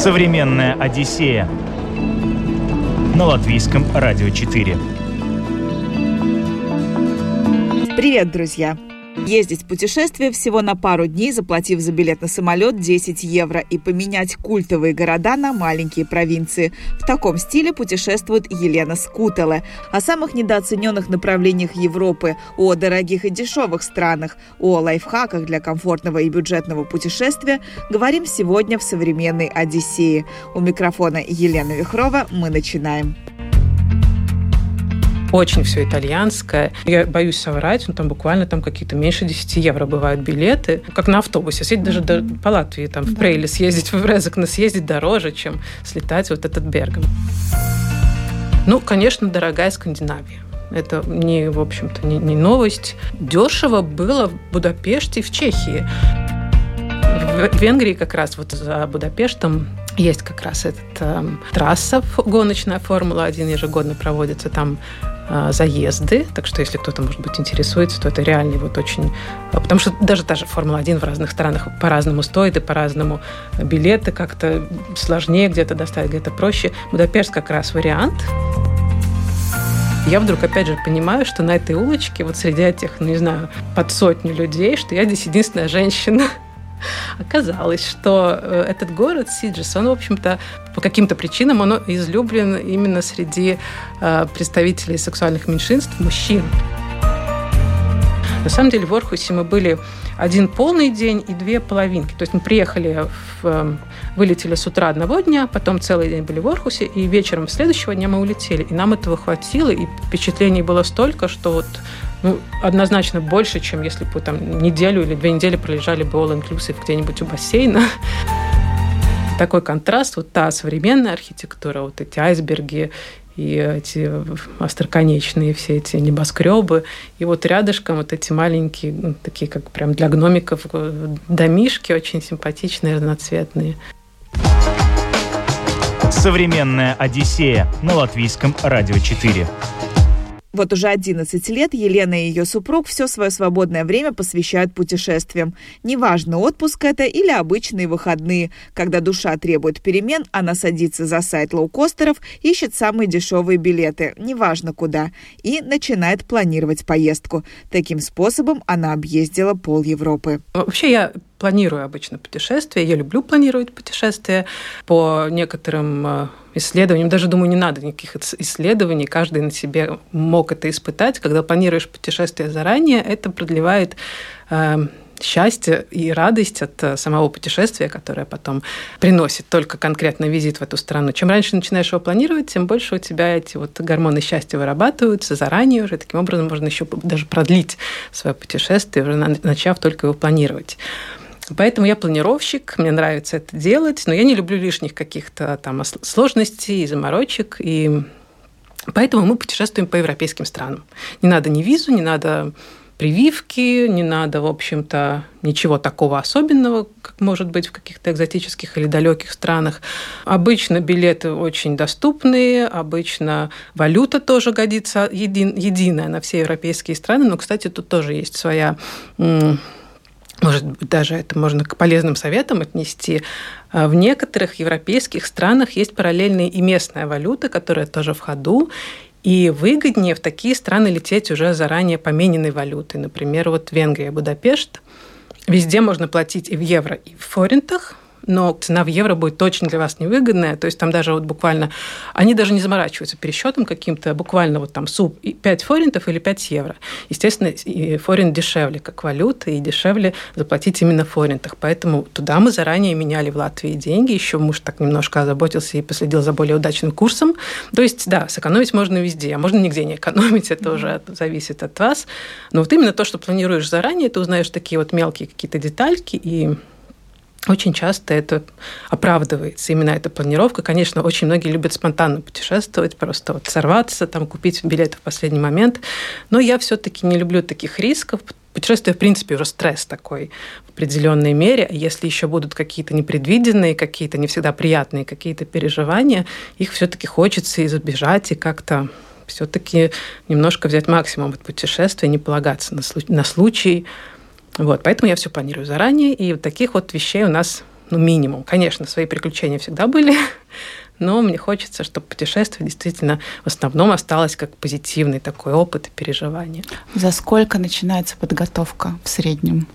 Современная Одиссея на латвийском радио 4. Привет, друзья! Ездить в путешествие всего на пару дней, заплатив за билет на самолет 10 евро и поменять культовые города на маленькие провинции. В таком стиле путешествует Елена Скутеле. О самых недооцененных направлениях Европы, о дорогих и дешевых странах, о лайфхаках для комфортного и бюджетного путешествия говорим сегодня в современной Одиссее. У микрофона Елена Вихрова мы начинаем. Очень все итальянское. Я боюсь соврать, но там буквально там какие-то меньше 10 евро бывают билеты. Как на автобусе. Съездить даже до, по Латвии, там, в да. Прейле съездить, в Резекне съездить дороже, чем слетать вот этот Бергам. Ну, конечно, дорогая Скандинавия. Это не, в общем-то, не, не новость. Дешево было в Будапеште и в Чехии. В Венгрии как раз вот за Будапештом есть как раз эта э, трасса гоночная Формула-1 ежегодно проводится там заезды. Так что, если кто-то, может быть, интересуется, то это реально вот очень... А, потому что даже та же Формула-1 в разных странах по-разному стоит и по-разному билеты как-то сложнее где-то доставить, где-то проще. Будапешт как раз вариант. Я вдруг, опять же, понимаю, что на этой улочке, вот среди этих, ну, не знаю, под сотню людей, что я здесь единственная женщина. Оказалось, что э, этот город Сиджис, он, в общем-то, по каким-то причинам он излюблен именно среди э, представителей сексуальных меньшинств, мужчин. На самом деле в Орхусе мы были один полный день и две половинки. То есть мы приехали, в, э, вылетели с утра одного дня, потом целый день были в Орхусе, и вечером следующего дня мы улетели. И нам этого хватило, и впечатлений было столько, что вот ну, однозначно больше, чем если бы там неделю или две недели пролежали бы all-inclusive где-нибудь у бассейна. Такой контраст, вот та современная архитектура, вот эти айсберги и эти остроконечные все эти небоскребы. И вот рядышком вот эти маленькие, ну, такие как прям для гномиков э, домишки, очень симпатичные, разноцветные. Современная Одиссея на латвийском радио 4. Вот уже 11 лет Елена и ее супруг все свое свободное время посвящают путешествиям. Неважно, отпуск это или обычные выходные. Когда душа требует перемен, она садится за сайт лоукостеров, ищет самые дешевые билеты, неважно куда, и начинает планировать поездку. Таким способом она объездила пол Европы. Вообще я планирую обычно путешествия. Я люблю планировать путешествия по некоторым э, исследованиям. Даже, думаю, не надо никаких исследований. Каждый на себе мог это испытать. Когда планируешь путешествие заранее, это продлевает э, счастье и радость от э, самого путешествия, которое потом приносит только конкретно визит в эту страну. Чем раньше начинаешь его планировать, тем больше у тебя эти вот гормоны счастья вырабатываются заранее уже. Таким образом можно еще даже продлить свое путешествие, уже начав только его планировать. Поэтому я планировщик, мне нравится это делать, но я не люблю лишних каких-то там сложностей и заморочек. И поэтому мы путешествуем по европейским странам. Не надо ни визу, не надо прививки, не надо, в общем-то, ничего такого особенного, как может быть в каких-то экзотических или далеких странах. Обычно билеты очень доступные, обычно валюта тоже годится един, единая на все европейские страны, но, кстати, тут тоже есть своя может быть, даже это можно к полезным советам отнести. А в некоторых европейских странах есть параллельная и местная валюта, которая тоже в ходу. И выгоднее в такие страны лететь уже заранее помененной валютой. Например, вот Венгрия, Будапешт. Везде можно платить и в евро, и в форинтах но цена в евро будет точно для вас невыгодная. То есть там даже вот буквально, они даже не заморачиваются пересчетом каким-то, буквально вот там суп 5 форинтов или 5 евро. Естественно, и форинт дешевле как валюта, и дешевле заплатить именно в форинтах. Поэтому туда мы заранее меняли в Латвии деньги. Еще муж так немножко озаботился и последил за более удачным курсом. То есть, да, сэкономить можно везде, а можно нигде не экономить. Это уже зависит от вас. Но вот именно то, что планируешь заранее, ты узнаешь такие вот мелкие какие-то детальки, и очень часто это оправдывается, именно эта планировка. Конечно, очень многие любят спонтанно путешествовать, просто вот сорваться, там, купить билеты в последний момент. Но я все-таки не люблю таких рисков. Путешествие, в принципе, уже стресс такой в определенной мере. А если еще будут какие-то непредвиденные, какие-то не всегда приятные какие-то переживания, их все-таки хочется избежать и как-то все-таки немножко взять максимум от путешествия, не полагаться на случай, вот, поэтому я все планирую заранее, и вот таких вот вещей у нас ну, минимум. Конечно, свои приключения всегда были, но мне хочется, чтобы путешествие действительно в основном осталось как позитивный такой опыт и переживание. За сколько начинается подготовка в среднем?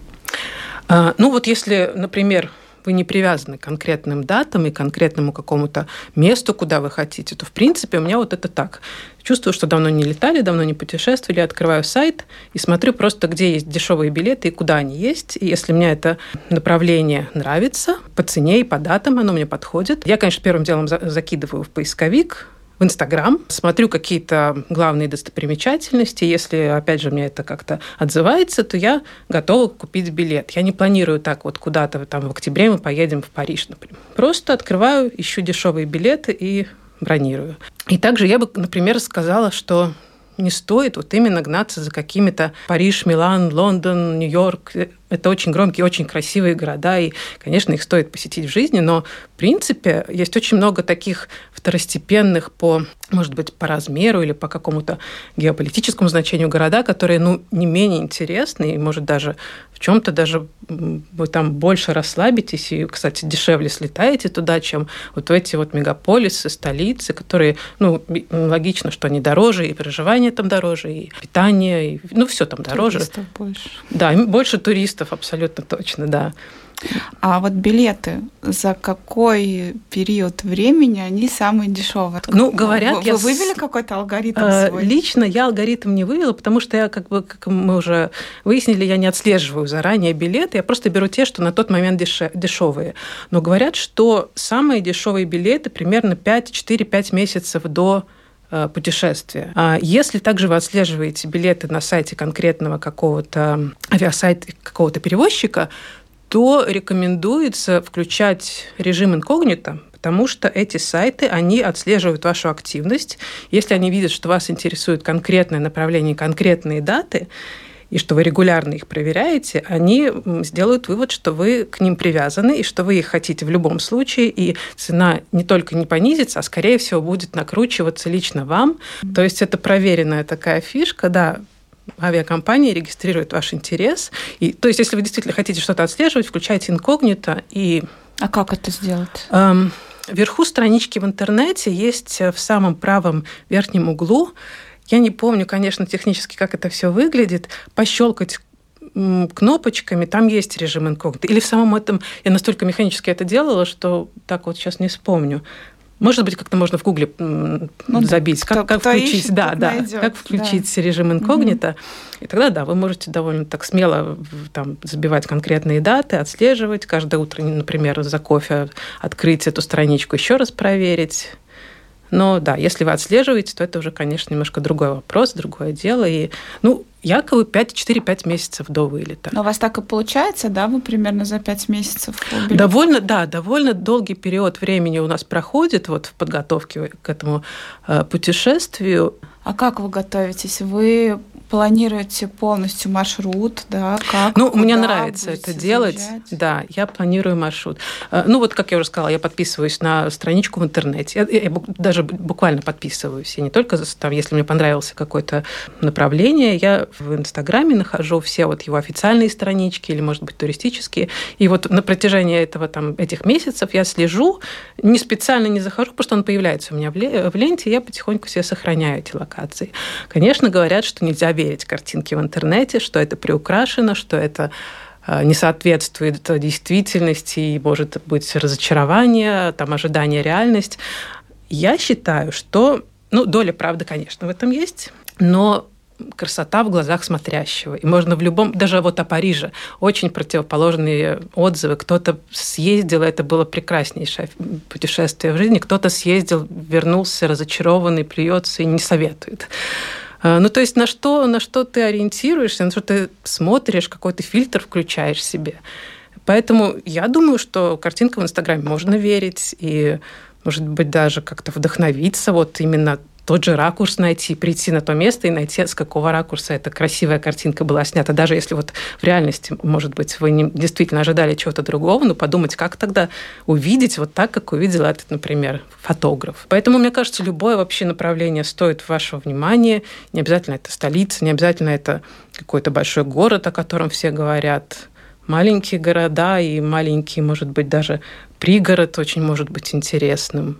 А, ну вот если, например, вы не привязаны к конкретным датам и конкретному какому-то месту, куда вы хотите, то, в принципе, у меня вот это так. Чувствую, что давно не летали, давно не путешествовали, открываю сайт и смотрю просто, где есть дешевые билеты и куда они есть. И если мне это направление нравится, по цене и по датам оно мне подходит, я, конечно, первым делом закидываю в поисковик, в Инстаграм, смотрю какие-то главные достопримечательности. Если, опять же, мне это как-то отзывается, то я готова купить билет. Я не планирую так вот куда-то там в октябре мы поедем в Париж, например. Просто открываю, ищу дешевые билеты и бронирую. И также я бы, например, сказала, что не стоит вот именно гнаться за какими-то Париж, Милан, Лондон, Нью-Йорк. Это очень громкие, очень красивые города, и, конечно, их стоит посетить в жизни, но, в принципе, есть очень много таких второстепенных по, может быть, по размеру или по какому-то геополитическому значению города, которые, ну, не менее интересны, и, может, даже в чем-то даже вы там больше расслабитесь, и, кстати, дешевле слетаете туда, чем вот эти вот мегаполисы, столицы, которые, ну, логично, что они дороже, и проживание там дороже, и питание, и, ну, все там дороже. Туристов больше. Да, больше туристов, абсолютно точно, да. А вот билеты, за какой период времени они самые дешевые? Ну, говорят, вы, я... Вы вывели какой-то алгоритм э, свой? Лично я алгоритм не вывела, потому что я, как бы, как мы уже выяснили, я не отслеживаю заранее билеты, я просто беру те, что на тот момент дешевые. Но говорят, что самые дешевые билеты примерно 5-4-5 месяцев до путешествия. А если также вы отслеживаете билеты на сайте конкретного какого-то авиасайта какого-то перевозчика, то рекомендуется включать режим инкогнито, потому что эти сайты, они отслеживают вашу активность. Если они видят, что вас интересует конкретное направление, конкретные даты, и что вы регулярно их проверяете, они сделают вывод, что вы к ним привязаны, и что вы их хотите в любом случае, и цена не только не понизится, а скорее всего будет накручиваться лично вам. То есть это проверенная такая фишка, да, авиакомпания регистрирует ваш интерес. И, то есть, если вы действительно хотите что-то отслеживать, включайте инкогнито и... А как это сделать? Эм, вверху странички в интернете есть в самом правом верхнем углу я не помню, конечно, технически, как это все выглядит. Пощелкать кнопочками, там есть режим инкогнито. Или в самом этом я настолько механически это делала, что так вот сейчас не вспомню. Может быть, как-то можно в Гугле ну, забить, как, кто, как кто включить, ищет, да, да, найдет, как включить да. режим инкогнито. Угу. И тогда, да, вы можете довольно так смело там, забивать конкретные даты, отслеживать каждое утро, например, за кофе открыть эту страничку, еще раз проверить. Но да, если вы отслеживаете, то это уже, конечно, немножко другой вопрос, другое дело. И, ну, якобы 4-5 месяцев до вылета. Но у вас так и получается, да, вы примерно за 5 месяцев? Убили? Довольно, да, довольно долгий период времени у нас проходит вот в подготовке к этому э, путешествию. А как вы готовитесь? Вы планируете полностью маршрут, да? Как, ну, мне нравится это делать. Да, я планирую маршрут. Э, ну, вот, как я уже сказала, я подписываюсь на страничку в интернете. Я, я даже буквально подписываюсь. И не только, там, если мне понравилось какое-то направление, я в Инстаграме нахожу все вот его официальные странички или, может быть, туристические. И вот на протяжении этого, там, этих месяцев я слежу, не специально не захожу, потому что он появляется у меня в ленте, и я потихоньку себе сохраняю эти локации. Конечно, говорят, что нельзя верить картинке в интернете, что это приукрашено, что это э, не соответствует действительности и может быть разочарование, там ожидание, реальность. Я считаю, что, ну, доля правды, конечно, в этом есть, но красота в глазах смотрящего. И можно в любом, даже вот о Париже, очень противоположные отзывы. Кто-то съездил, это было прекраснейшее путешествие в жизни, кто-то съездил, вернулся разочарованный, плюется и не советует. А, ну, то есть на что, на что ты ориентируешься, на что ты смотришь, какой ты фильтр включаешь себе. Поэтому я думаю, что картинка в Инстаграме можно верить и, может быть, даже как-то вдохновиться вот именно тот же ракурс найти, прийти на то место и найти, с какого ракурса эта красивая картинка была снята. Даже если вот в реальности, может быть, вы не, действительно ожидали чего-то другого, но подумать, как тогда увидеть вот так, как увидел этот, например, фотограф. Поэтому, мне кажется, любое вообще направление стоит вашего внимания. Не обязательно это столица, не обязательно это какой-то большой город, о котором все говорят маленькие города и маленький, может быть, даже пригород очень может быть интересным.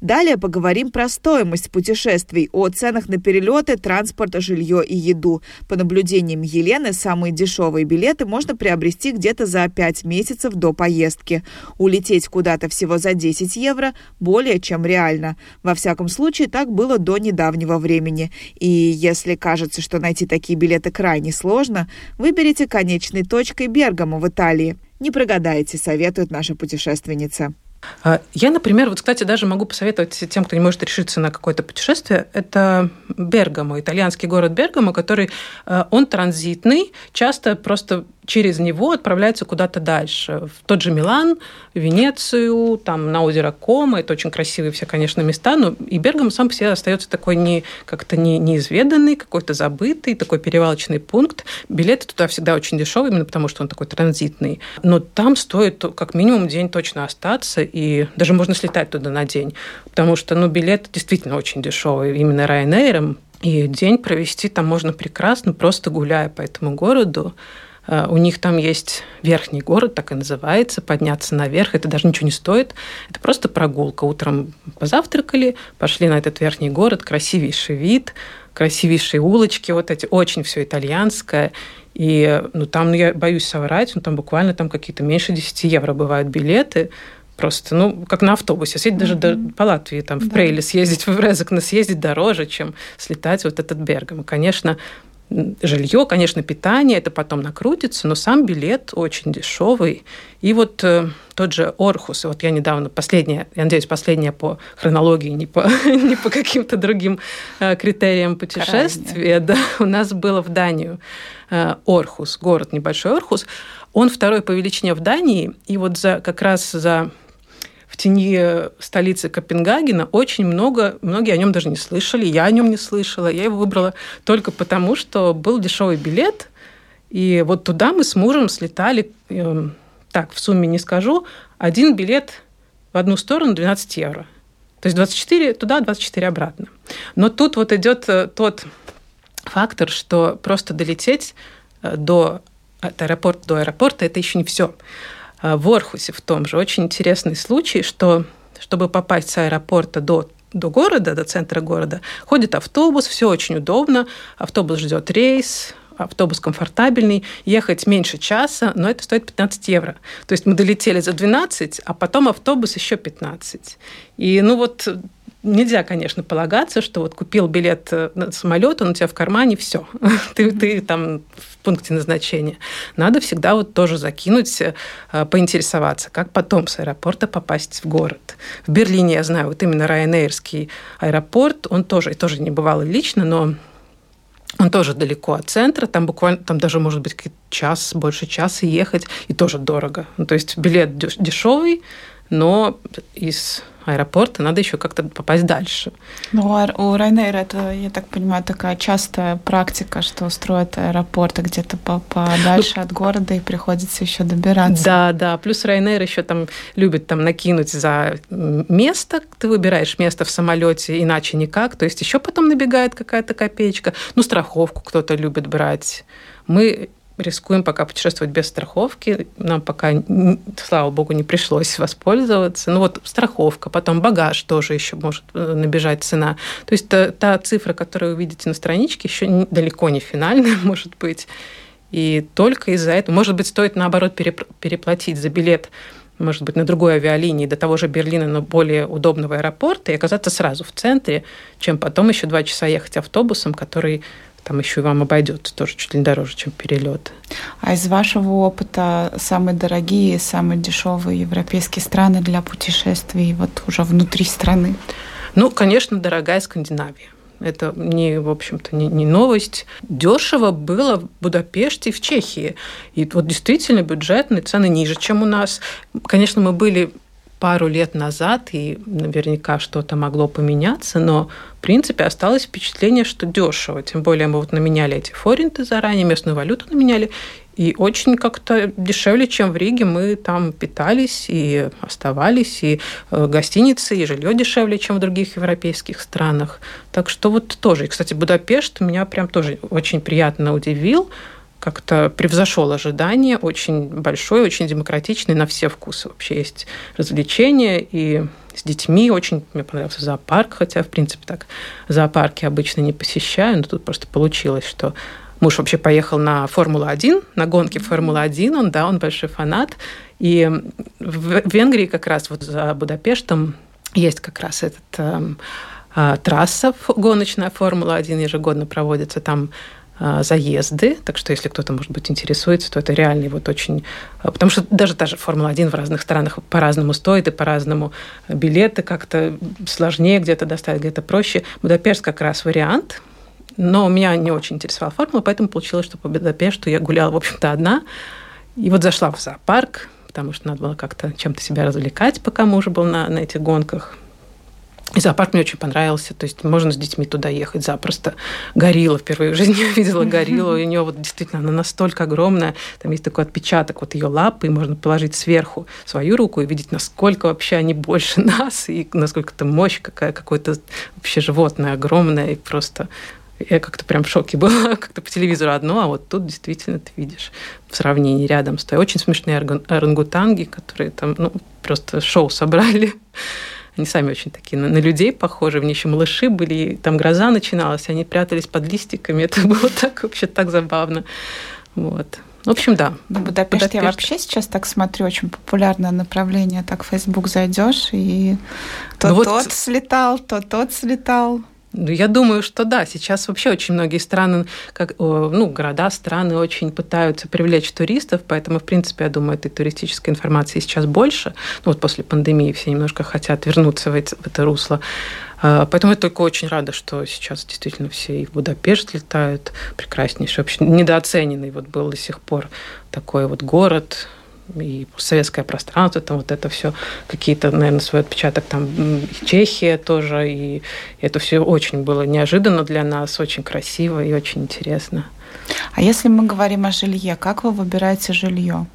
Далее поговорим про стоимость путешествий, о ценах на перелеты, транспорт, жилье и еду. По наблюдениям Елены, самые дешевые билеты можно приобрести где-то за 5 месяцев до поездки. Улететь куда-то всего за 10 евро более чем реально. Во всяком случае, так было до недавнего времени. И если кажется, что найти такие билеты крайне сложно, выберите конечной точкой Бергамо в Италии. Не прогадаете, советует наша путешественница. А, я, например, вот, кстати, даже могу посоветовать тем, кто не может решиться на какое-то путешествие, это Бергамо, итальянский город Бергамо, который, э, он транзитный, часто просто через него отправляются куда-то дальше. В тот же Милан, Венецию, там на озеро Кома. Это очень красивые все, конечно, места. Но и Бергамо сам по себе остается такой не, как-то не, неизведанный, какой-то забытый, такой перевалочный пункт. Билеты туда всегда очень дешевые, именно потому что он такой транзитный. Но там стоит как минимум день точно остаться, и даже можно слетать туда на день. Потому что ну, билет действительно очень дешевый. Именно Ryanair и день провести там можно прекрасно, просто гуляя по этому городу. Э, у них там есть верхний город, так и называется, подняться наверх. Это даже ничего не стоит. Это просто прогулка. Утром позавтракали, пошли на этот верхний город, красивейший вид, красивейшие улочки, вот эти, очень все итальянское. И ну, там, ну, я боюсь соврать, ну, там буквально там какие-то меньше 10 евро бывают билеты. Просто, ну, как на автобусе. Съездить mm-hmm. даже до, по Латвии, там, в да. Прейле съездить, в Резекне съездить дороже, чем слетать вот этот Бергам. Конечно, жилье, конечно, питание, это потом накрутится, но сам билет очень дешевый. И вот э, тот же Орхус, вот я недавно, последняя, я надеюсь, последняя по хронологии, не по, не по каким-то другим э, критериям путешествия, да, у нас было в Данию э, Орхус, город небольшой Орхус. Он второй по величине в Дании, и вот за, как раз за тени столицы Копенгагена очень много, многие о нем даже не слышали, я о нем не слышала. Я его выбрала только потому, что был дешевый билет, и вот туда мы с мужем слетали, эм, так, в сумме не скажу, один билет в одну сторону 12 евро. То есть 24 туда, 24 обратно. Но тут вот идет э, тот фактор, что просто долететь э, до от аэропорта до аэропорта это еще не все. А, в Орхусе в том же очень интересный случай, что чтобы попасть с аэропорта до до города, до центра города, ходит автобус, все очень удобно, автобус ждет рейс, автобус комфортабельный, ехать меньше часа, но это стоит 15 евро. То есть мы долетели за 12, а потом автобус еще 15. И ну вот Нельзя, конечно, полагаться, что вот купил билет э, на самолет, он у тебя в кармане, все, ты, ты там в пункте назначения. Надо всегда вот тоже закинуть, э, поинтересоваться, как потом с аэропорта попасть в город. В Берлине, я знаю, вот именно Ryanairский аэропорт, он тоже, тоже не бывал лично, но он тоже далеко от центра, там буквально, там даже может быть час, больше часа ехать, и тоже дорого. Ну, то есть билет дешевый, но из аэропорта, надо еще как-то попасть дальше. Ну, у Райнейра это, я так понимаю, такая частая практика, что строят аэропорты где-то подальше ну, от города и приходится еще добираться. Да, да. Плюс Райнейр еще там любит там накинуть за место, ты выбираешь место в самолете, иначе никак. То есть еще потом набегает какая-то копеечка. Ну, страховку кто-то любит брать. Мы рискуем пока путешествовать без страховки. Нам пока, слава богу, не пришлось воспользоваться. Ну вот страховка, потом багаж тоже еще может э, набежать цена. То есть та, та цифра, которую вы видите на страничке, еще далеко не финальная, может быть. И только из-за этого, может быть, стоит наоборот переплатить за билет может быть, на другой авиалинии до того же Берлина, но более удобного аэропорта и оказаться сразу в центре, чем потом еще два часа ехать автобусом, который там еще и вам обойдется тоже чуть ли не дороже, чем перелет. А из вашего опыта самые дорогие, самые дешевые европейские страны для путешествий вот уже внутри страны? Ну, конечно, дорогая Скандинавия. Это не, в общем-то, не, не новость. Дешево было в Будапеште и в Чехии. И вот действительно бюджетные цены ниже, чем у нас. Конечно, мы были пару лет назад, и наверняка что-то могло поменяться, но в принципе осталось впечатление, что дешево. Тем более мы вот наменяли эти форинты заранее, местную валюту наменяли, И очень как-то дешевле, чем в Риге. Мы там питались и оставались, и э, гостиницы, и жилье дешевле, чем в других европейских странах. Так что вот тоже. И, кстати, Будапешт меня прям тоже очень приятно удивил как-то превзошел ожидания, очень большой, очень демократичный на все вкусы. Вообще есть развлечения, и с детьми очень мне понравился зоопарк, хотя, в принципе, так зоопарки обычно не посещаю, но тут просто получилось, что Муж вообще поехал на Формулу-1, на гонки Формулы-1, он, да, он большой фанат. И в Венгрии как раз вот за Будапештом есть как раз этот э, э, трасса гоночная Формула-1 ежегодно проводится там заезды, так что если кто-то, может быть, интересуется, то это реальный вот очень... Э, потому что даже та же Формула-1 в разных странах по-разному стоит, и по-разному билеты как-то сложнее где-то доставить, где-то проще. Будапешт как раз вариант, но меня не очень интересовала формула, поэтому получилось, что по Будапешту я гуляла, в общем-то, одна. И вот зашла в зоопарк, потому что надо было как-то чем-то себя развлекать, пока муж был на, на этих гонках. И зоопарк мне очень понравился. То есть можно с детьми туда ехать запросто. Горилла. Впервые в жизни видела гориллу. И у нее вот действительно она настолько огромная. Там есть такой отпечаток вот ее лапы. И можно положить сверху свою руку и видеть, насколько вообще они больше нас. И насколько это мощь какая, какое-то вообще животное огромное. И просто я как-то прям в шоке была, как-то по телевизору одно, а вот тут действительно ты видишь в сравнении рядом стоят очень смешные орангутанги, которые там ну, просто шоу собрали. Они сами очень такие на, на людей похожи. В них еще малыши были, и там гроза начиналась, они прятались под листиками. Это было так вообще так забавно. Вот. В общем, да. Ну, Будапешт, Будапешт, я вообще сейчас так смотрю, очень популярное направление. Так в Facebook зайдешь, и то ну, вот... тот слетал, то тот слетал. Ну, я думаю, что да. Сейчас вообще очень многие страны, как, ну, города, страны очень пытаются привлечь туристов, поэтому, в принципе, я думаю, этой туристической информации сейчас больше. Ну, вот после пандемии все немножко хотят вернуться в это, в это русло. А, поэтому я только очень рада, что сейчас действительно все и в Будапешт летают. Прекраснейший, вообще недооцененный вот был до сих пор такой вот город, и советское пространство, там вот это все, какие-то, наверное, свой отпечаток, там Чехия тоже, и это все очень было неожиданно для нас, очень красиво и очень интересно. А если мы говорим о жилье, как вы выбираете жилье?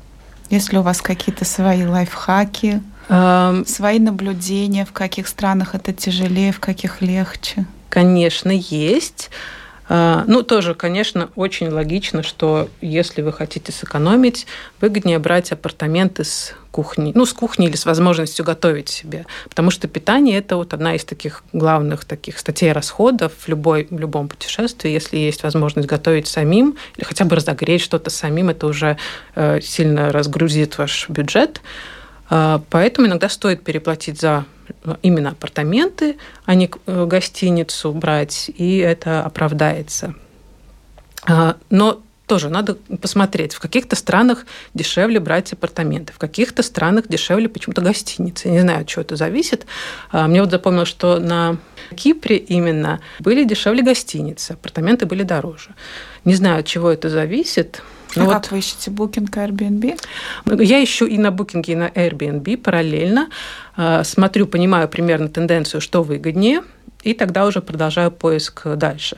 Если у вас какие-то свои лайфхаки, эм... свои наблюдения, в каких странах это тяжелее, в каких легче? Конечно, есть. А, ну, тоже, конечно, очень логично, что если вы хотите сэкономить, выгоднее брать апартаменты с кухней, ну, с кухней или с возможностью готовить себе. Потому что питание – это вот одна из таких главных таких статей расходов в, любой, в любом путешествии. Если есть возможность готовить самим или хотя бы разогреть что-то самим, это уже э, сильно разгрузит ваш бюджет. А, поэтому иногда стоит переплатить за именно апартаменты, а не э, гостиницу брать, и это оправдается. А, но тоже надо посмотреть. В каких-то странах дешевле брать апартаменты, в каких-то странах дешевле почему-то гостиницы. Не знаю, от чего это зависит. А, мне вот запомнилось, что на Кипре именно были дешевле гостиницы, апартаменты были дороже. Не знаю, от чего это зависит. Ну, а вот. как вы ищете Booking Airbnb? Я ищу и на Booking, и на Airbnb параллельно. А, смотрю, понимаю примерно тенденцию, что выгоднее, и тогда уже продолжаю поиск дальше.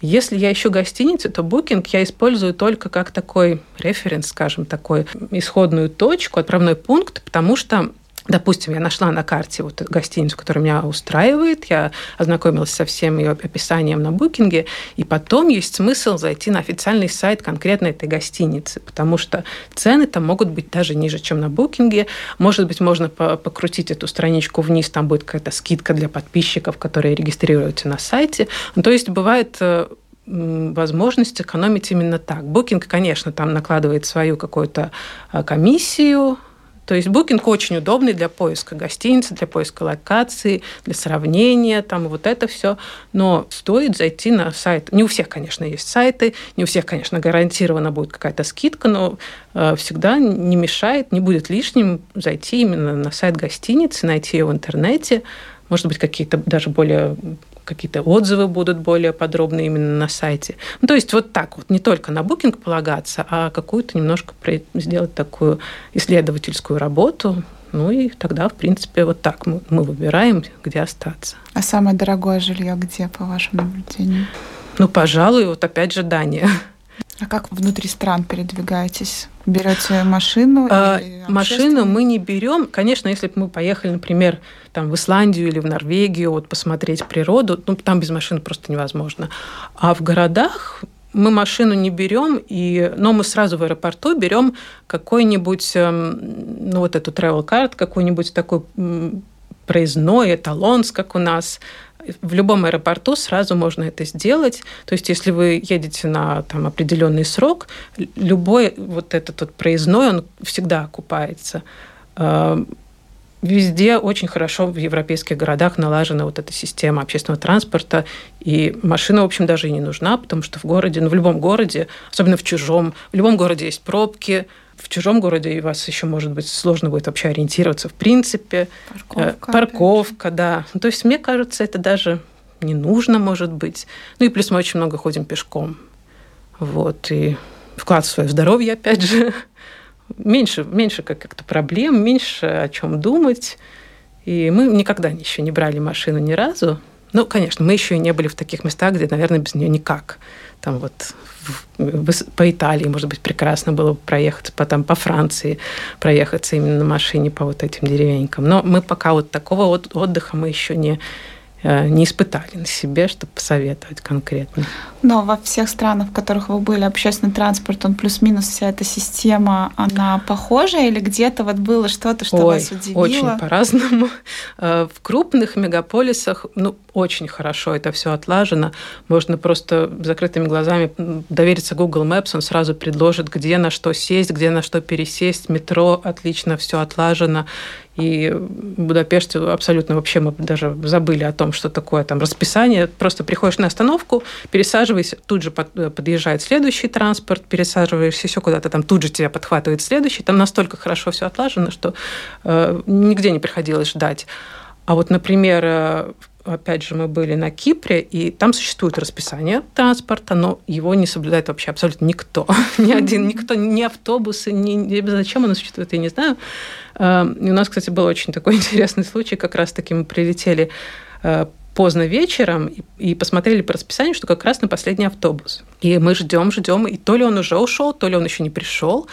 Если я ищу гостиницу, то Booking я использую только как такой референс, скажем, такой исходную точку, отправной пункт, потому что Допустим, я нашла на карте вот гостиницу, которая меня устраивает, я ознакомилась со всем ее описанием на букинге, и потом есть смысл зайти на официальный сайт конкретно этой гостиницы, потому что цены там могут быть даже ниже, чем на букинге. Может быть, можно покрутить эту страничку вниз, там будет какая-то скидка для подписчиков, которые регистрируются на сайте. То есть бывает э, возможность экономить именно так. Букинг, конечно, там накладывает свою какую-то э, комиссию, то есть Booking очень удобный для поиска гостиницы, для поиска локации, для сравнения, там вот это все. Но стоит зайти на сайт. Не у всех, конечно, есть сайты, не у всех, конечно, гарантированно будет какая-то скидка, но э, всегда не мешает, не будет лишним зайти именно на сайт гостиницы, найти ее в интернете, может быть, какие-то даже более какие-то отзывы будут более подробные именно на сайте. Ну, то есть вот так вот, не только на Booking полагаться, а какую-то немножко сделать такую исследовательскую работу, ну и тогда, в принципе, вот так мы, мы выбираем, где остаться. А самое дорогое жилье где, по вашему наблюдению? Ну, пожалуй, вот опять же Дания. А как внутри стран передвигаетесь? Берете машину? А, машину мы не берем. Конечно, если бы мы поехали, например, там, в Исландию или в Норвегию, вот посмотреть природу, ну, там без машины просто невозможно. А в городах мы машину не берем, и, но мы сразу в аэропорту берем какой-нибудь, эм, ну вот эту travel card, какой-нибудь такой проездной, эталонс, как у нас, в любом аэропорту сразу можно это сделать. То есть, если вы едете на там, определенный срок, любой вот этот вот проездной, он всегда окупается. Везде очень хорошо в европейских городах налажена вот эта система общественного транспорта, и машина, в общем, даже и не нужна, потому что в городе, ну, в любом городе, особенно в чужом, в любом городе есть пробки, в чужом городе и вас еще, может быть, сложно будет вообще ориентироваться в принципе. Парковка. Э, парковка, да. То есть, мне кажется, это даже не нужно, может быть. Ну и плюс мы очень много ходим пешком. Вот, и вклад в свое здоровье, опять же меньше, меньше как-то проблем, меньше о чем думать. И мы никогда еще не брали машину ни разу. Ну, конечно, мы еще и не были в таких местах, где, наверное, без нее никак. Там вот в, по Италии, может быть, прекрасно было бы проехаться, потом по Франции проехаться именно на машине по вот этим деревенькам. Но мы пока вот такого отдыха мы еще не, не испытали на себе, чтобы посоветовать конкретно. Но во всех странах, в которых вы были, общественный транспорт, он плюс-минус вся эта система, она похожа или где-то вот было что-то, что Ой, вас удивило? Очень по-разному. Э, в крупных мегаполисах, ну, очень хорошо это все отлажено. Можно просто закрытыми глазами довериться Google Maps, он сразу предложит, где на что сесть, где на что пересесть. Метро отлично все отлажено. И в Будапеште абсолютно вообще мы даже забыли о том, что такое там расписание. Просто приходишь на остановку, пересаживайся, тут же подъезжает следующий транспорт, пересаживаешься еще куда-то, там тут же тебя подхватывает следующий. Там настолько хорошо все отлажено, что э, нигде не приходилось ждать. А вот, например, э, опять же, мы были на Кипре, и там существует расписание транспорта, но его не соблюдает вообще абсолютно никто. Ни один, никто, ни автобусы, ни, зачем оно существует, я не знаю. Эм, и у нас, кстати, был очень такой интересный случай. Как раз-таки мы прилетели э, поздно вечером и посмотрели по расписанию, что как раз на последний автобус. И мы ждем, ждем, и то ли он уже ушел, то ли он еще не пришел.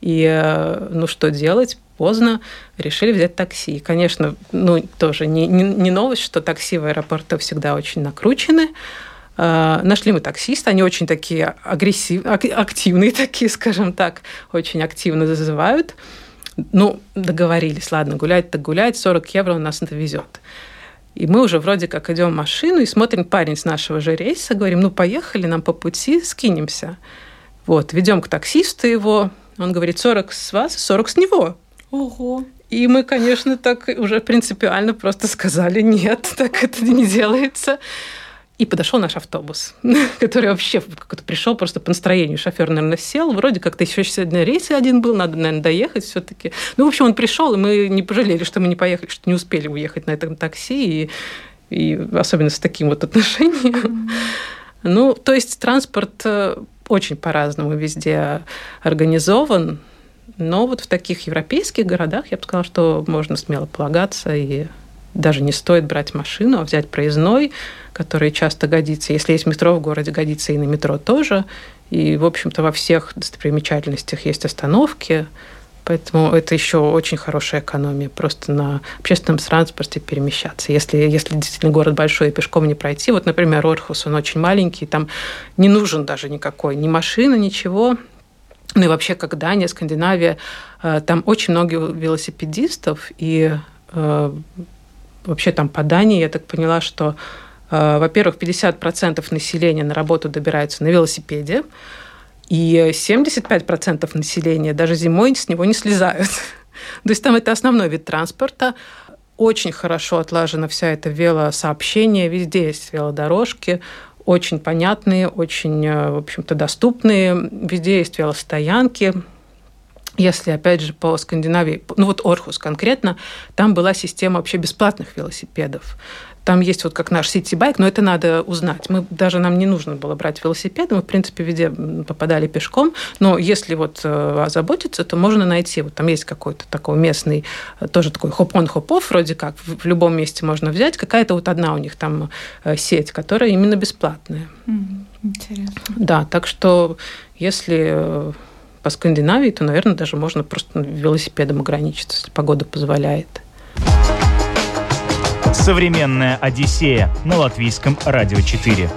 И э, ну что делать? поздно, решили взять такси. И, конечно, ну, тоже не, не, не новость, что такси в аэропорту всегда очень накручены. Э, нашли мы таксиста, они очень такие агрессивные, активные такие, скажем так, очень активно зазывают. Ну, договорились, ладно, гулять так гулять, 40 евро он нас довезет. И мы уже вроде как идем в машину и смотрим парень с нашего же рейса, говорим, ну, поехали, нам по пути скинемся. Вот, ведем к таксисту его, он говорит, 40 с вас, 40 с него. Ого. И мы, конечно, так уже принципиально просто сказали, нет, так это не делается. И подошел наш автобус, который вообще как-то пришел просто по настроению. Шофер, наверное, сел. Вроде как-то еще сегодня рейс один был, надо, наверное, доехать все-таки. Ну, в общем, он пришел, и мы не пожалели, что мы не поехали, что не успели уехать на этом такси, и, и особенно с таким вот отношением. Ну, то есть транспорт э, очень по-разному везде организован. Но вот в таких европейских городах я бы сказала, что можно смело полагаться и даже не стоит брать машину, а взять проездной, который часто годится. Если есть метро в городе, годится и на метро тоже. И, в общем-то, во всех достопримечательностях есть остановки. Поэтому это еще очень хорошая экономия, просто на общественном транспорте перемещаться. Если, если действительно город большой и пешком не пройти, вот, например, Орхус, он очень маленький, там не нужен даже никакой ни машина, ничего, ну и вообще, как Дания, Скандинавия, э, там очень много велосипедистов, и э, вообще там по Дании я так поняла, что, э, во-первых, 50% населения на работу добираются на велосипеде, и 75% населения даже зимой с него не слезают. То есть там это основной вид транспорта. Очень хорошо отлажена вся эта велосообщение, везде есть велодорожки, очень понятные, очень, э, в общем-то, доступные. Везде есть велостоянки. Если, опять же, по Скандинавии, ну вот Орхус конкретно, там была система вообще бесплатных велосипедов. Там есть вот как наш city bike, но это надо узнать. Мы даже нам не нужно было брать велосипед, мы, в принципе, везде попадали пешком, но если вот э, озаботиться, то можно найти. Вот там есть какой-то такой местный, э, тоже такой hop-on, hop-off, вроде как, в любом месте можно взять. Какая-то вот одна у них там э, сеть, которая именно бесплатная. Интересно. Да, так что если по Скандинавии, то, наверное, даже можно просто велосипедом ограничиться, если погода позволяет. Современная Одиссея на латвийском радио 4.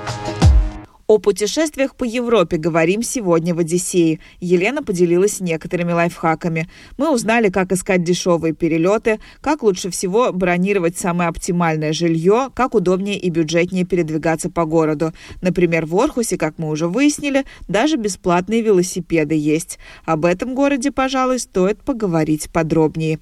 О путешествиях по Европе говорим сегодня в Одиссее. Елена поделилась некоторыми лайфхаками. Мы узнали, как искать дешевые перелеты, как лучше всего бронировать самое оптимальное жилье, как удобнее и бюджетнее передвигаться по городу. Например, в Орхусе, как мы уже выяснили, даже бесплатные велосипеды есть. Об этом городе, пожалуй, стоит поговорить подробнее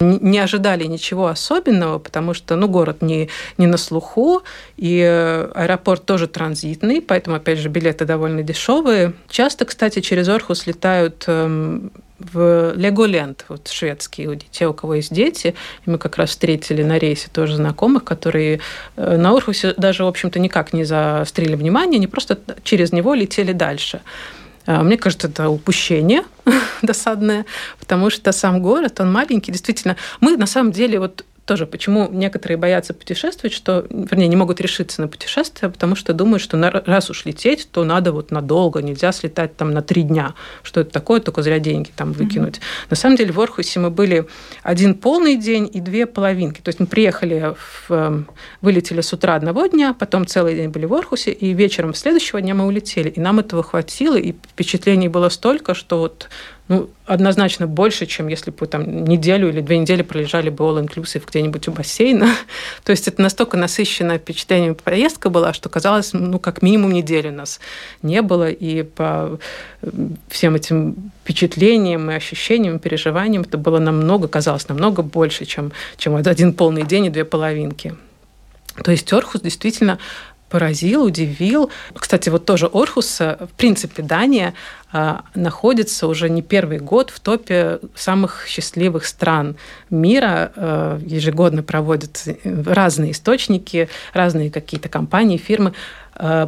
не ожидали ничего особенного, потому что ну, город не, не на слуху, и э, аэропорт тоже транзитный, поэтому, опять же, билеты довольно дешевые. Часто, кстати, через Орхус летают эм, в Леголенд, вот шведские, те, у кого есть дети. И мы как раз встретили на рейсе тоже знакомых, которые э, на Орхусе даже, в общем-то, никак не застрели внимание, они просто через него летели дальше. А, мне кажется, это упущение досадное, потому что сам город, он маленький. Действительно, мы на самом деле вот тоже, почему некоторые боятся путешествовать, что, вернее, не могут решиться на путешествие, потому что думают, что на, раз уж лететь, то надо вот надолго, нельзя слетать там на три дня. Что это такое, только зря деньги там выкинуть. Mm-hmm. На самом деле в Орхусе мы были один полный день и две половинки. То есть мы приехали, в, эм, вылетели с утра одного дня, потом целый день были в Орхусе, и вечером следующего дня мы улетели. И нам этого хватило, и впечатлений было столько, что вот ну, однозначно больше, чем если бы там неделю или две недели пролежали бы all-inclusive где-нибудь у бассейна. То есть это настолько насыщенное впечатление поездка была, что казалось, ну, как минимум недели у нас не было. И по э, всем этим впечатлениям и ощущениям, переживаниям это было намного, казалось, намного больше, чем, чем один полный день и две половинки. То есть Орхус действительно поразил, удивил. Кстати, вот тоже Орхус, э, в принципе, Дания а, находится уже не первый год в топе самых счастливых стран мира. Э, ежегодно проводят э, разные источники, разные какие-то компании, фирмы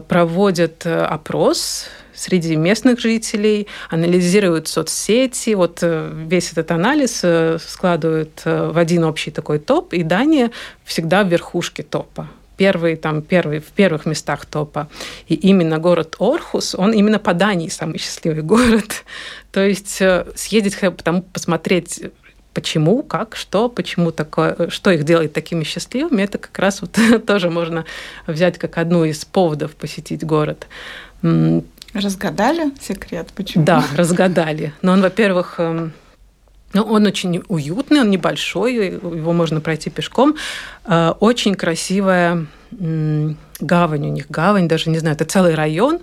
проводят опрос среди местных жителей, анализируют соцсети. Вот весь этот анализ складывают в один общий такой топ, и Дания всегда в верхушке топа первый, там, первый, в первых местах топа. И именно город Орхус, он именно по Дании самый счастливый город. То есть э, съездить, потому посмотреть почему, как, что, почему такое, что их делает такими счастливыми, это как раз вот тоже можно взять как одну из поводов посетить город. Разгадали секрет, почему? Да, разгадали. Но он, во-первых, эм, ну, он очень уютный, он небольшой, его можно пройти пешком. Э, очень красивая гавань у них. Гавань, даже не знаю, это целый район,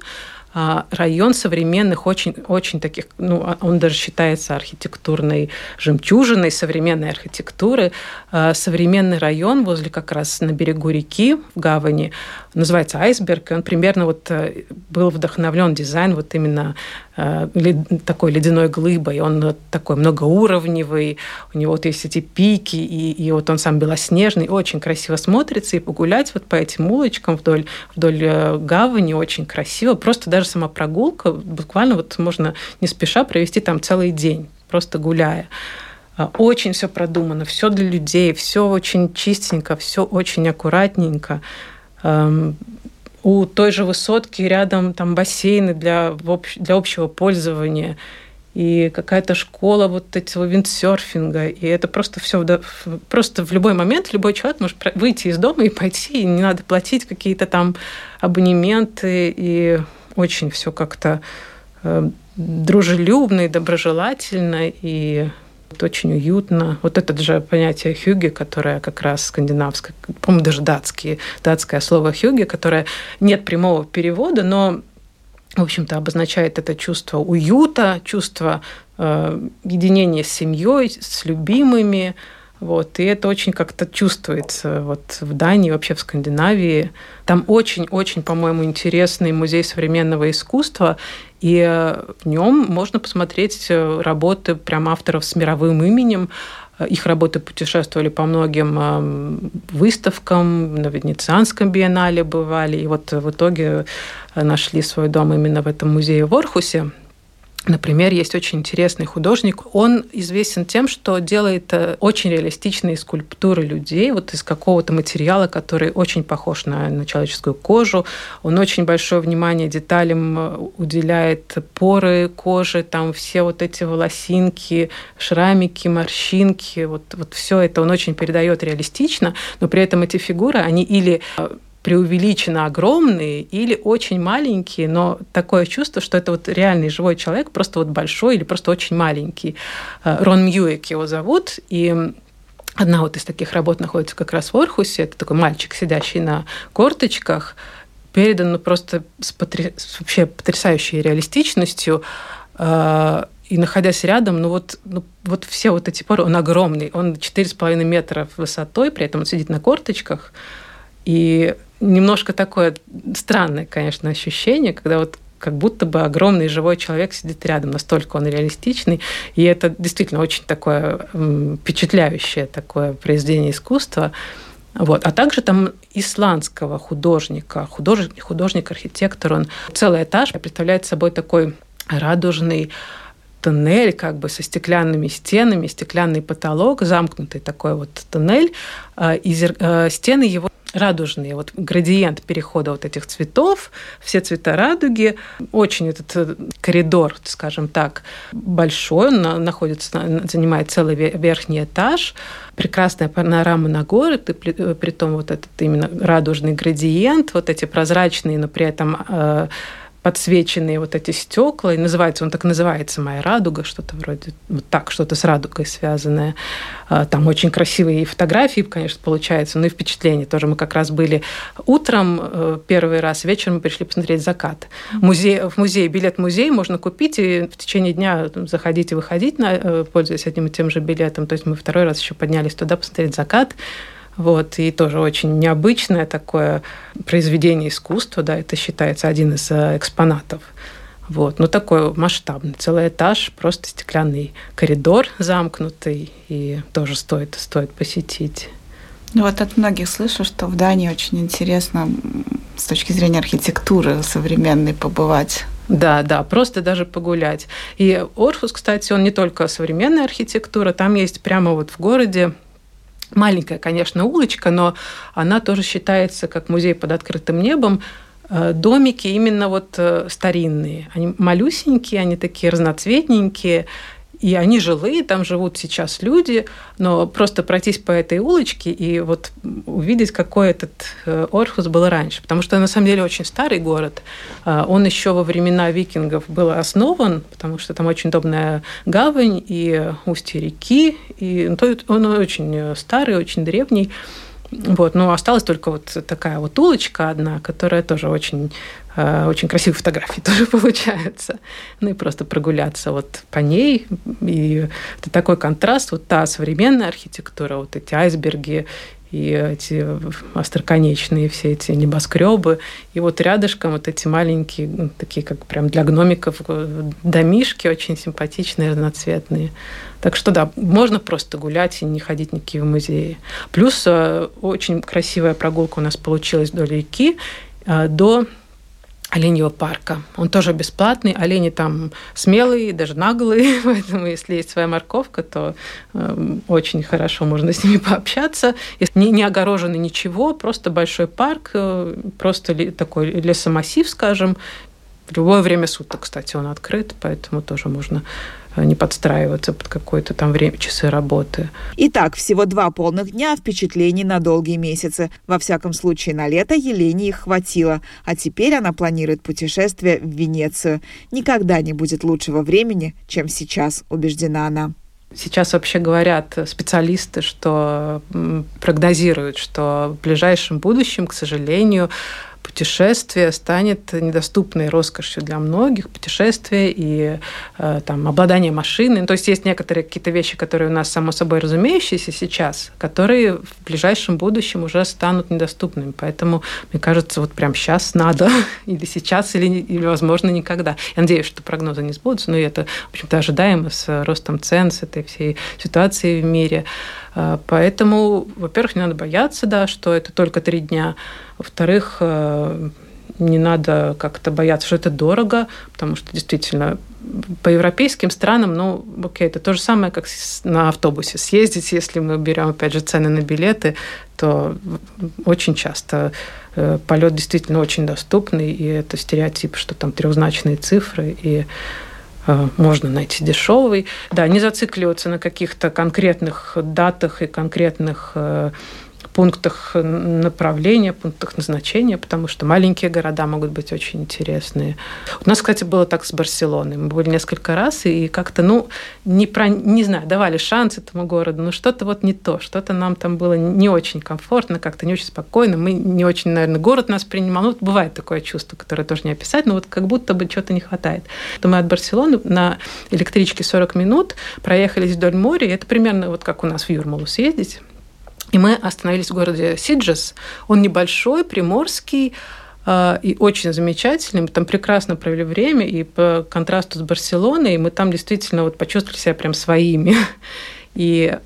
а, район современных, очень, очень таких, ну, а, он даже считается архитектурной жемчужиной современной архитектуры. А, современный район возле как раз на берегу реки в гавани называется Айсберг, и он примерно вот э, был вдохновлен дизайн вот именно э, такой ледяной глыбой. Он такой многоуровневый, у него вот есть эти пики, и, и вот он сам белоснежный, очень красиво смотрится, и погулять вот по этим улочкам вдоль, вдоль э, гавани очень красиво. Просто даже сама прогулка, буквально вот можно не спеша провести там целый день, просто гуляя. Очень все продумано, все для людей, все очень чистенько, все очень аккуратненько. У той же высотки рядом там бассейны для, для общего пользования и какая-то школа вот этого виндсерфинга. И это просто все, просто в любой момент любой человек может выйти из дома и пойти, и не надо платить какие-то там абонементы, и очень все как-то э, дружелюбно и доброжелательно, и очень уютно. Вот это же понятие хюги, которое как раз скандинавское, по-моему, даже датские, датское слово хюги, которое нет прямого перевода, но в общем-то, обозначает это чувство уюта, чувство э, единения с семьей, с любимыми, вот, и это очень как-то чувствуется вот в Дании, вообще в Скандинавии. Там очень-очень, по-моему, интересный музей современного искусства, и э, в нем можно посмотреть э, работы прям авторов с мировым именем. Их работы путешествовали по многим выставкам, на Венецианском биеннале бывали, и вот в итоге нашли свой дом именно в этом музее в Орхусе. Например, есть очень интересный художник. Он известен тем, что делает э, очень реалистичные скульптуры людей вот из какого-то материала, который очень похож на, на человеческую кожу. Он очень большое внимание деталям э, уделяет поры кожи, там все вот эти волосинки, шрамики, морщинки, вот, вот все это он очень передает реалистично, но при этом эти фигуры, они или э, преувеличенно огромные или очень маленькие, но такое чувство, что это вот реальный живой человек, просто вот большой или просто очень маленький. Э, Рон Мьюик его зовут, и одна вот из таких работ находится как раз в Орхусе. Это такой мальчик, сидящий на корточках, передан ну, просто с, потр... с вообще потрясающей реалистичностью. Э, и находясь рядом, ну вот, ну, вот все вот эти поры, он огромный, он 4,5 метра высотой, при этом он сидит на корточках, и немножко такое странное, конечно, ощущение, когда вот как будто бы огромный живой человек сидит рядом, настолько он реалистичный. И это действительно очень такое впечатляющее такое произведение искусства. Вот. А также там исландского художника, художник, художник-архитектор, он целый этаж представляет собой такой радужный тоннель как бы со стеклянными стенами, стеклянный потолок, замкнутый такой вот тоннель, а, и э, стены его радужные, вот градиент перехода вот этих цветов, все цвета радуги. Очень этот э, коридор, скажем так, большой, он находится, занимает целый верхний этаж, прекрасная панорама на горы, и при, э, при том вот этот именно радужный градиент, вот эти прозрачные, но при этом э, подсвеченные вот эти стекла, и называется, он так называется «Моя радуга», что-то вроде вот так, что-то с радугой связанное. А, там очень красивые фотографии, конечно, получаются, ну и впечатления тоже. Мы как раз были утром э, первый раз, вечером мы пришли посмотреть закат. Музей, в музей, билет в музей можно купить и в течение дня заходить и выходить, э, пользуясь одним и тем же билетом. То есть мы второй раз еще поднялись туда посмотреть закат. Вот, и тоже очень необычное такое произведение искусства, да, это считается один из э, экспонатов. Вот, ну такой масштабный, целый этаж, просто стеклянный коридор замкнутый, и тоже стоит, стоит посетить. Ну вот от многих слышу, что в Дании очень интересно с точки зрения архитектуры современной побывать. Да, да, просто даже погулять. И Орхус, кстати, он не только современная архитектура, там есть прямо вот в городе Маленькая, конечно, улочка, но она тоже считается как музей под открытым небом. Э, домики именно вот э, старинные. Они малюсенькие, они такие разноцветненькие. И они жилые, там живут сейчас люди, но просто пройтись по этой улочке и вот увидеть, какой этот э, Орхус был раньше. Потому что на самом деле очень старый город. А, он еще во времена викингов был основан, потому что там очень удобная гавань и устье реки. И ну, он очень старый, очень древний. Вот, но осталась только вот такая вот улочка одна, которая тоже очень Э, очень красивые фотографии тоже получаются. Ну и просто прогуляться вот по ней. И это такой контраст. Вот та современная архитектура, вот эти айсберги и эти остроконечные все эти небоскребы. И вот рядышком вот эти маленькие, ну, такие как прям для гномиков, э, домишки очень симпатичные, разноцветные. Так что да, можно просто гулять и не ходить никакие в музеи. Плюс э, очень красивая прогулка у нас получилась до реки, до оленьего парка. Он тоже бесплатный, олени там смелые, даже наглые, поэтому если есть своя морковка, то э, очень хорошо можно с ними пообщаться. Не, не огорожено ничего, просто большой парк, э, просто такой лесомассив, скажем. В любое время суток, кстати, он открыт, поэтому тоже можно не подстраиваться под какое-то там время, часы работы. Итак, всего два полных дня впечатлений на долгие месяцы. Во всяком случае, на лето Елене их хватило. А теперь она планирует путешествие в Венецию. Никогда не будет лучшего времени, чем сейчас, убеждена она. Сейчас вообще говорят специалисты, что прогнозируют, что в ближайшем будущем, к сожалению, путешествие станет недоступной роскошью для многих. Путешествие и э, там, обладание машиной. Ну, то есть есть некоторые какие-то вещи, которые у нас само собой разумеющиеся сейчас, которые в ближайшем будущем уже станут недоступными. Поэтому, мне кажется, вот прям сейчас надо, или сейчас, или, или возможно, никогда. Я надеюсь, что прогнозы не сбудутся, но это, в общем-то, ожидаемо с ростом цен, с этой всей ситуацией в мире. Э, поэтому, во-первых, не надо бояться, да, что это только три дня. Во-вторых, э, не надо как-то бояться, что это дорого, потому что действительно по европейским странам, ну, окей, это то же самое, как на автобусе съездить, если мы берем, опять же, цены на билеты, то очень часто э, полет действительно очень доступный, и это стереотип, что там трехзначные цифры, и можно найти дешевый. Да, не зацикливаться на каких-то конкретных датах и конкретных э, пунктах направления, пунктах назначения, потому что маленькие города могут быть очень интересные. У нас, кстати, было так с Барселоной. Мы были несколько раз и как-то, ну, не, про, не знаю, давали шанс этому городу, но что-то вот не то, что-то нам там было не очень комфортно, как-то не очень спокойно. Мы не очень, наверное, город нас принимал. Ну, бывает такое чувство, которое тоже не описать, но вот как будто бы чего-то не хватает. То мы от Барселоны на электричке 40 минут проехались вдоль моря, и это примерно вот как у нас в Юрмалу съездить. И мы остановились в городе Сиджес. Он небольшой, приморский, э, и очень замечательный. Мы там прекрасно провели время, и по контрасту с Барселоной мы там действительно вот почувствовали себя прям своими. И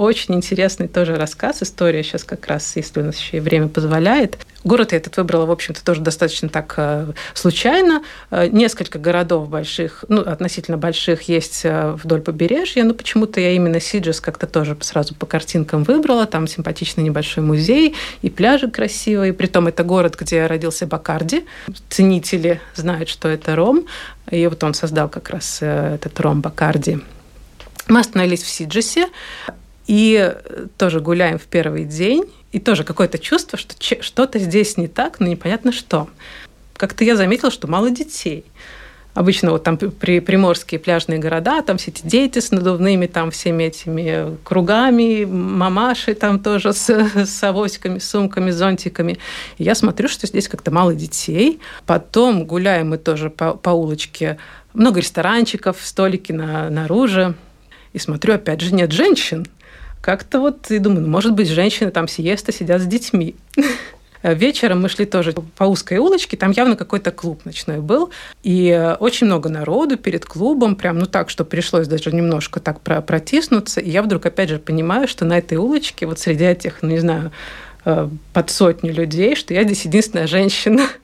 очень интересный тоже рассказ, история сейчас как раз, если у нас еще и время позволяет. Город я этот выбрала, в общем-то, тоже достаточно так э, случайно. Э, несколько городов больших, ну, относительно больших есть э, вдоль побережья, но почему-то я именно Сиджес как-то тоже сразу по картинкам выбрала. Там симпатичный небольшой музей и пляжи красивые. Притом это город, где родился Бакарди. Ценители знают, что это ром. И вот он создал как раз этот ром Бакарди. Мы остановились в Сиджесе. И э, тоже гуляем в первый день, и тоже какое-то чувство, что что-то здесь не так, но непонятно что. Как-то я заметила, что мало детей. Обычно вот там при приморские пляжные города, там все эти дети с надувными там всеми этими кругами, мамаши там тоже с, с авоськами, сумками, зонтиками. И я смотрю, что здесь как-то мало детей. Потом гуляем мы тоже по, по улочке. Много ресторанчиков, столики на, наружу. И смотрю, опять же, нет женщин как-то вот и думаю, ну, может быть, женщины там сиеста сидят с детьми. Вечером мы шли тоже по узкой улочке, там явно какой-то клуб ночной был, и очень много народу перед клубом, прям, ну так, что пришлось даже немножко так протиснуться, и я вдруг опять же понимаю, что на этой улочке, вот среди этих, ну не знаю, э, под сотню людей, что я здесь единственная женщина.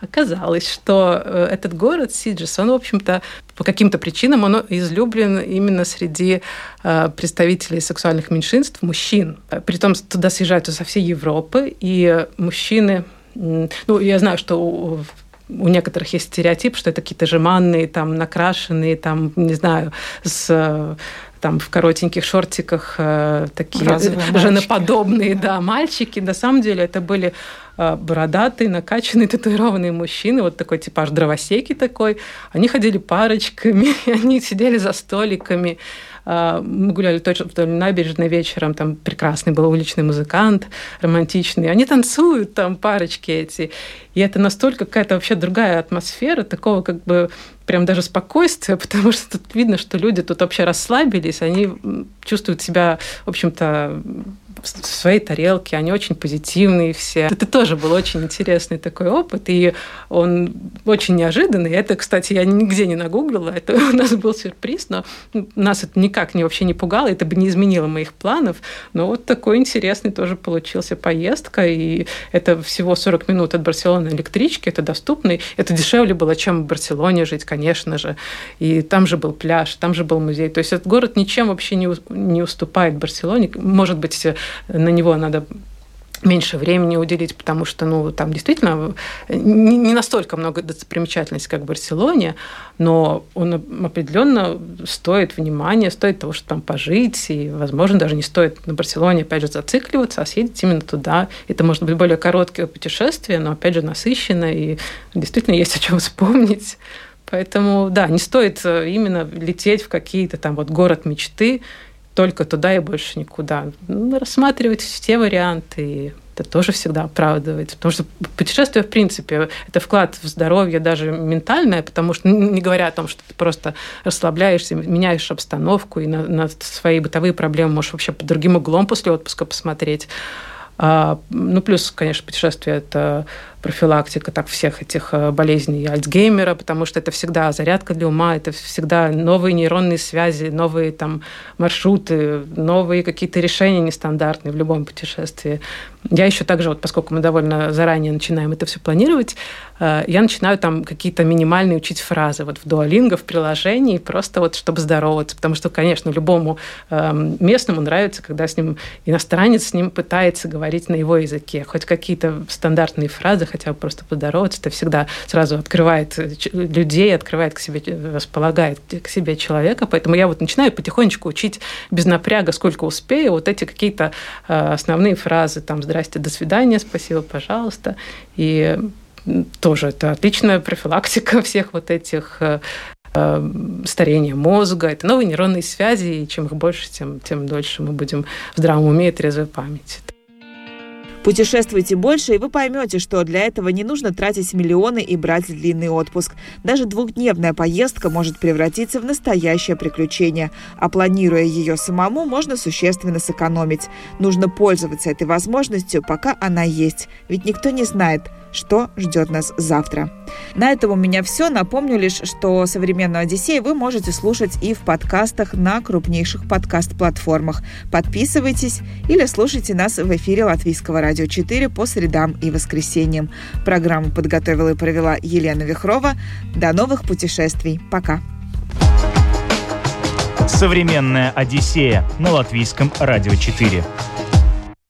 Оказалось, что э, этот город Сиджис, он, в общем-то, по каким-то причинам он излюблен именно среди э, представителей сексуальных меньшинств, мужчин. Притом туда съезжают со всей Европы, и мужчины... Ну, я знаю, что у некоторых есть стереотип, что это какие-то жеманные, там, накрашенные, там, не знаю, с там в коротеньких шортиках э, такие Разовые женоподобные мальчики. да, мальчики. На самом деле это были э, бородатые, накачанные, татуированные мужчины, вот такой типаж дровосеки такой. Они ходили парочками, они сидели за столиками. Э, мы гуляли точно вдоль набережной вечером, там прекрасный был уличный музыкант, романтичный. Они танцуют, там парочки эти. И это настолько какая-то вообще другая атмосфера, такого как бы прям даже спокойствие, потому что тут видно, что люди тут вообще расслабились, они чувствуют себя, в общем-то, в своей тарелке, они очень позитивные все. Это тоже был очень интересный такой опыт, и он очень неожиданный. Это, кстати, я нигде не нагуглила, это у нас был сюрприз, но нас это никак не, вообще не пугало, это бы не изменило моих планов, но вот такой интересный тоже получился поездка, и это всего 40 минут от Барселоны электрички, это доступный, это дешевле было, чем в Барселоне жить, конечно же. И там же был пляж, там же был музей. То есть этот город ничем вообще не, не уступает Барселоне. Может быть, на него надо меньше времени уделить, потому что ну, там действительно не, не настолько много достопримечательностей, как в Барселоне, но он определенно стоит внимания, стоит того, чтобы там пожить, и, возможно, даже не стоит на Барселоне, опять же, зацикливаться, а съездить именно туда. Это может быть более короткое путешествие, но, опять же, насыщенно, и действительно есть о чем вспомнить. Поэтому, да, не стоит э, именно лететь в какие-то там вот город мечты, только туда и больше никуда. Ну, рассматривать все варианты, это тоже всегда оправдывает. Потому что путешествие, в принципе, это вклад в здоровье даже ментальное, потому что, не говоря о том, что ты просто расслабляешься, меняешь обстановку и на, на свои бытовые проблемы можешь вообще под другим углом после отпуска посмотреть. А, ну, плюс, конечно, путешествие – это профилактика так всех этих э, болезней Альцгеймера, потому что это всегда зарядка для ума, это всегда новые нейронные связи, новые там маршруты, новые какие-то решения нестандартные в любом путешествии. Я еще также, вот, поскольку мы довольно заранее начинаем это все планировать, э, я начинаю там какие-то минимальные учить фразы вот в дуалинго, в приложении, просто вот чтобы здороваться, потому что, конечно, любому эм, местному нравится, когда с ним иностранец с ним пытается говорить на его языке, хоть какие-то стандартные фразы, хотя бы просто поздороваться, это всегда сразу открывает э, людей, открывает к себе, располагает к себе человека, поэтому я вот начинаю потихонечку учить без напряга, сколько успею, вот эти какие-то э, основные фразы, там, здрасте, до свидания, спасибо, пожалуйста. И тоже это отличная профилактика всех вот этих э, э, старения мозга, это новые нейронные связи, и чем их больше, тем, тем дольше мы будем в здравом уме и трезвой памяти. Путешествуйте больше, и вы поймете, что для этого не нужно тратить миллионы и брать длинный отпуск. Даже двухдневная поездка может превратиться в настоящее приключение, а планируя ее самому, можно существенно сэкономить. Нужно пользоваться этой возможностью, пока она есть, ведь никто не знает, что ждет нас завтра. На этом у меня все. Напомню лишь, что «Современную Одиссею» вы можете слушать и в подкастах на крупнейших подкаст-платформах. Подписывайтесь или слушайте нас в эфире Латвийского радио 4 по средам и воскресеньям. Программу подготовила и провела Елена Вихрова. До новых путешествий. Пока. «Современная Одиссея» на Латвийском радио 4.